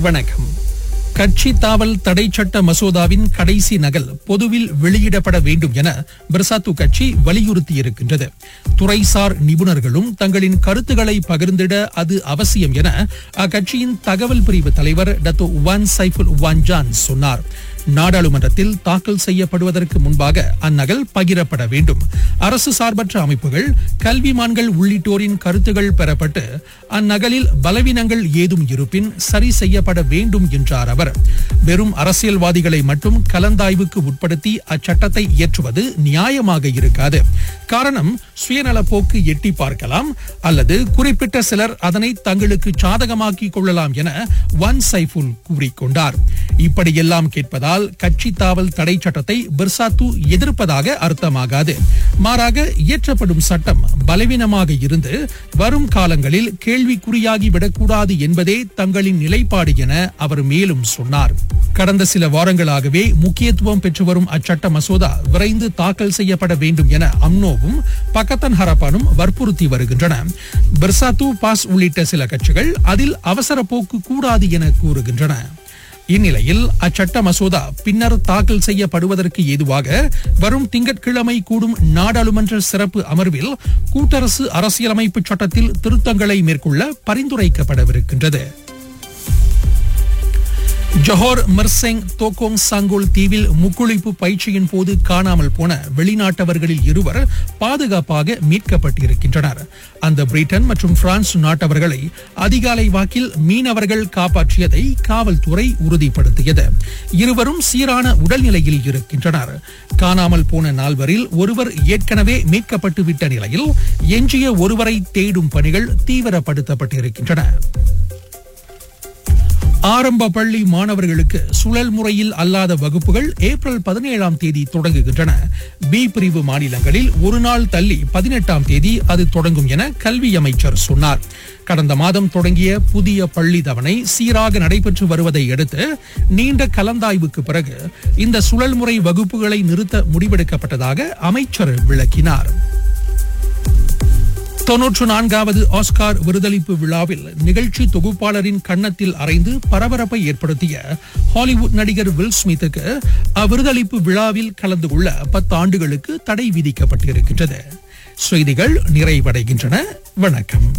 வணக்கம். கட்சி தாவல் தடை சட்ட மசோதாவின் கடைசி நகல் பொதுவில் வெளியிடப்பட வேண்டும் என பிரசாத்து கட்சி வலியுறுத்தியிருக்கின்றது. துறைசார் நிபுணர்களும் தங்களின் கருத்துக்களை பகிர்ந்திட அது அவசியம் என அக்கட்சியின் தகவல் பிரிவு தலைவர் டத்து வான் சைஃபுல் வான்ஜான் சொன்னார். நாடாளுமன்றத்தில் தாக்கல் செய்யப்படுவதற்கு முன்பாக அந்நகல் பகிரப்பட வேண்டும். அரசு சார்பற்ற அமைப்புகள் கல்விமான்கள் உள்ளிட்டோரின் கருத்துகள் பெறப்பட்டு அந்நகலில் பலவீனங்கள் ஏதும் இருப்பின் சரி செய்யப்பட வேண்டும் என்றார் அவர். வெறும் அரசியல்வாதிகளை மட்டும் கலந்தாய்வுக்கு உட்படுத்தி அச்சட்டத்தை இயற்றுவது நியாயமாக இருக்காது. காரணம் சுயநல போக்கு எட்டி பார்க்கலாம் அல்லது குறிப்பிட்ட சிலர் அதனை தங்களுக்கு சாதகமாக்கிக் கொள்ளலாம் என ஒன் சைஃபுல் கூறிக்கொண்டார். இப்படியெல்லாம் கேட்பதால் கட்சி தாவல் தடை சட்டத்தை பிர்சாத்து எதிர்ப்பதாக அர்த்தமாகாது. மாறாக இயற்றப்படும் சட்டம் பலவீனமாக இருந்து வரும் காலங்களில் கேள்விக்குறியாகி விடக்கூடாது என்பதே தங்களின் நிலைப்பாடு என அவர் மேலும் சொன்னார். கடந்த சில வாரங்களாகவே முக்கியத்துவம் பெற்று வரும் அச்சட்ட மசோதா விரைந்து தாக்கல் செய்யப்பட வேண்டும் என அம்னோவும் பக்கத்தன் ஹரப்பானும் வற்புறுத்தி வருகின்றன. பிர்சாத்து பாஸ் உள்ளிட்ட சில கட்சிகள் அதில் அவசர போக்கு கூடாது என கூறுகின்றன. இந்நிலையில் அச்சட்ட மசோதா பின்னர் தாக்கல் செய்யப்படுவதற்கு ஏதுவாக வரும் திங்கட்கிழமை கூடும் நாடாளுமன்ற சிறப்பு அமர்வில் கூட்டரசு அரசியலமைப்பு சட்டத்தில் திருத்தங்களை மேற்கொள்ள பரிந்துரைக்கப்படவிருக்கின்றது. ஜொஹோர் மர்செங் தோகோங் சாங்கோல் தீவில் முக்குளிப்பு பயிற்சியின் போது காணாமல் போன வெளிநாட்டவர்களில் இருவர் பாதுகாப்பாக மீட்கப்பட்டிருக்கின்றனர். அந்த பிரிட்டன் மற்றும் பிரான்ஸ் நாட்டவர்களை அதிகாலை வாக்கில் மீனவர்கள் காப்பாற்றியதை காவல்துறை உறுதிப்படுத்தியது. இருவரும் சீரான உடல்நிலையில் இருக்கின்றனர். காணாமல் போன நால்வரில் ஒருவர் ஏற்கனவே மீட்கப்பட்டு விட்ட நிலையில் எஞ்சிய ஒருவரை தேடும் பணிகள் தீவிரப்படுத்தப்பட்டிருக்கின்றன. ஆரம்ப பள்ளி மாணவர்களுக்கு சுழல் முறையில் அல்லாத வகுப்புகள் ஏப்ரல் பதினேழாம் தேதி தொடங்குகின்றன. பி பிரிவு மாநிலங்களில் ஒரு நாள் தள்ளி பதினெட்டாம் தேதி அது தொடங்கும் என கல்வி அமைச்சர் சொன்னார். கடந்த மாதம் தொடங்கிய புதிய பள்ளி தவணை சீராக நடைபெற்று வருவதை அடுத்து நீண்ட கலந்தாய்வுக்கு பிறகு இந்த சுழல் முறை வகுப்புகளை நிறுத்த முடிவெடுக்கப்பட்டதாக அமைச்சர் விளக்கினார். தொன்னூற்று நான்காவது ஆஸ்கார் விருதளிப்பு விழாவில் நிகழ்ச்சி தொகுப்பாளரின் கன்னத்தில் அறைந்து பரபரப்பை ஏற்படுத்திய ஹாலிவுட் நடிகர் வில் ஸ்மித்துக்கு அவ்விருதளிப்பு விழாவில் கலந்து கொள்ள பத்து ஆண்டுகளுக்கு தடை விதிக்கப்பட்டிருக்கின்றது. செய்திகள் நிறைவடைகின்றன. வணக்கம்.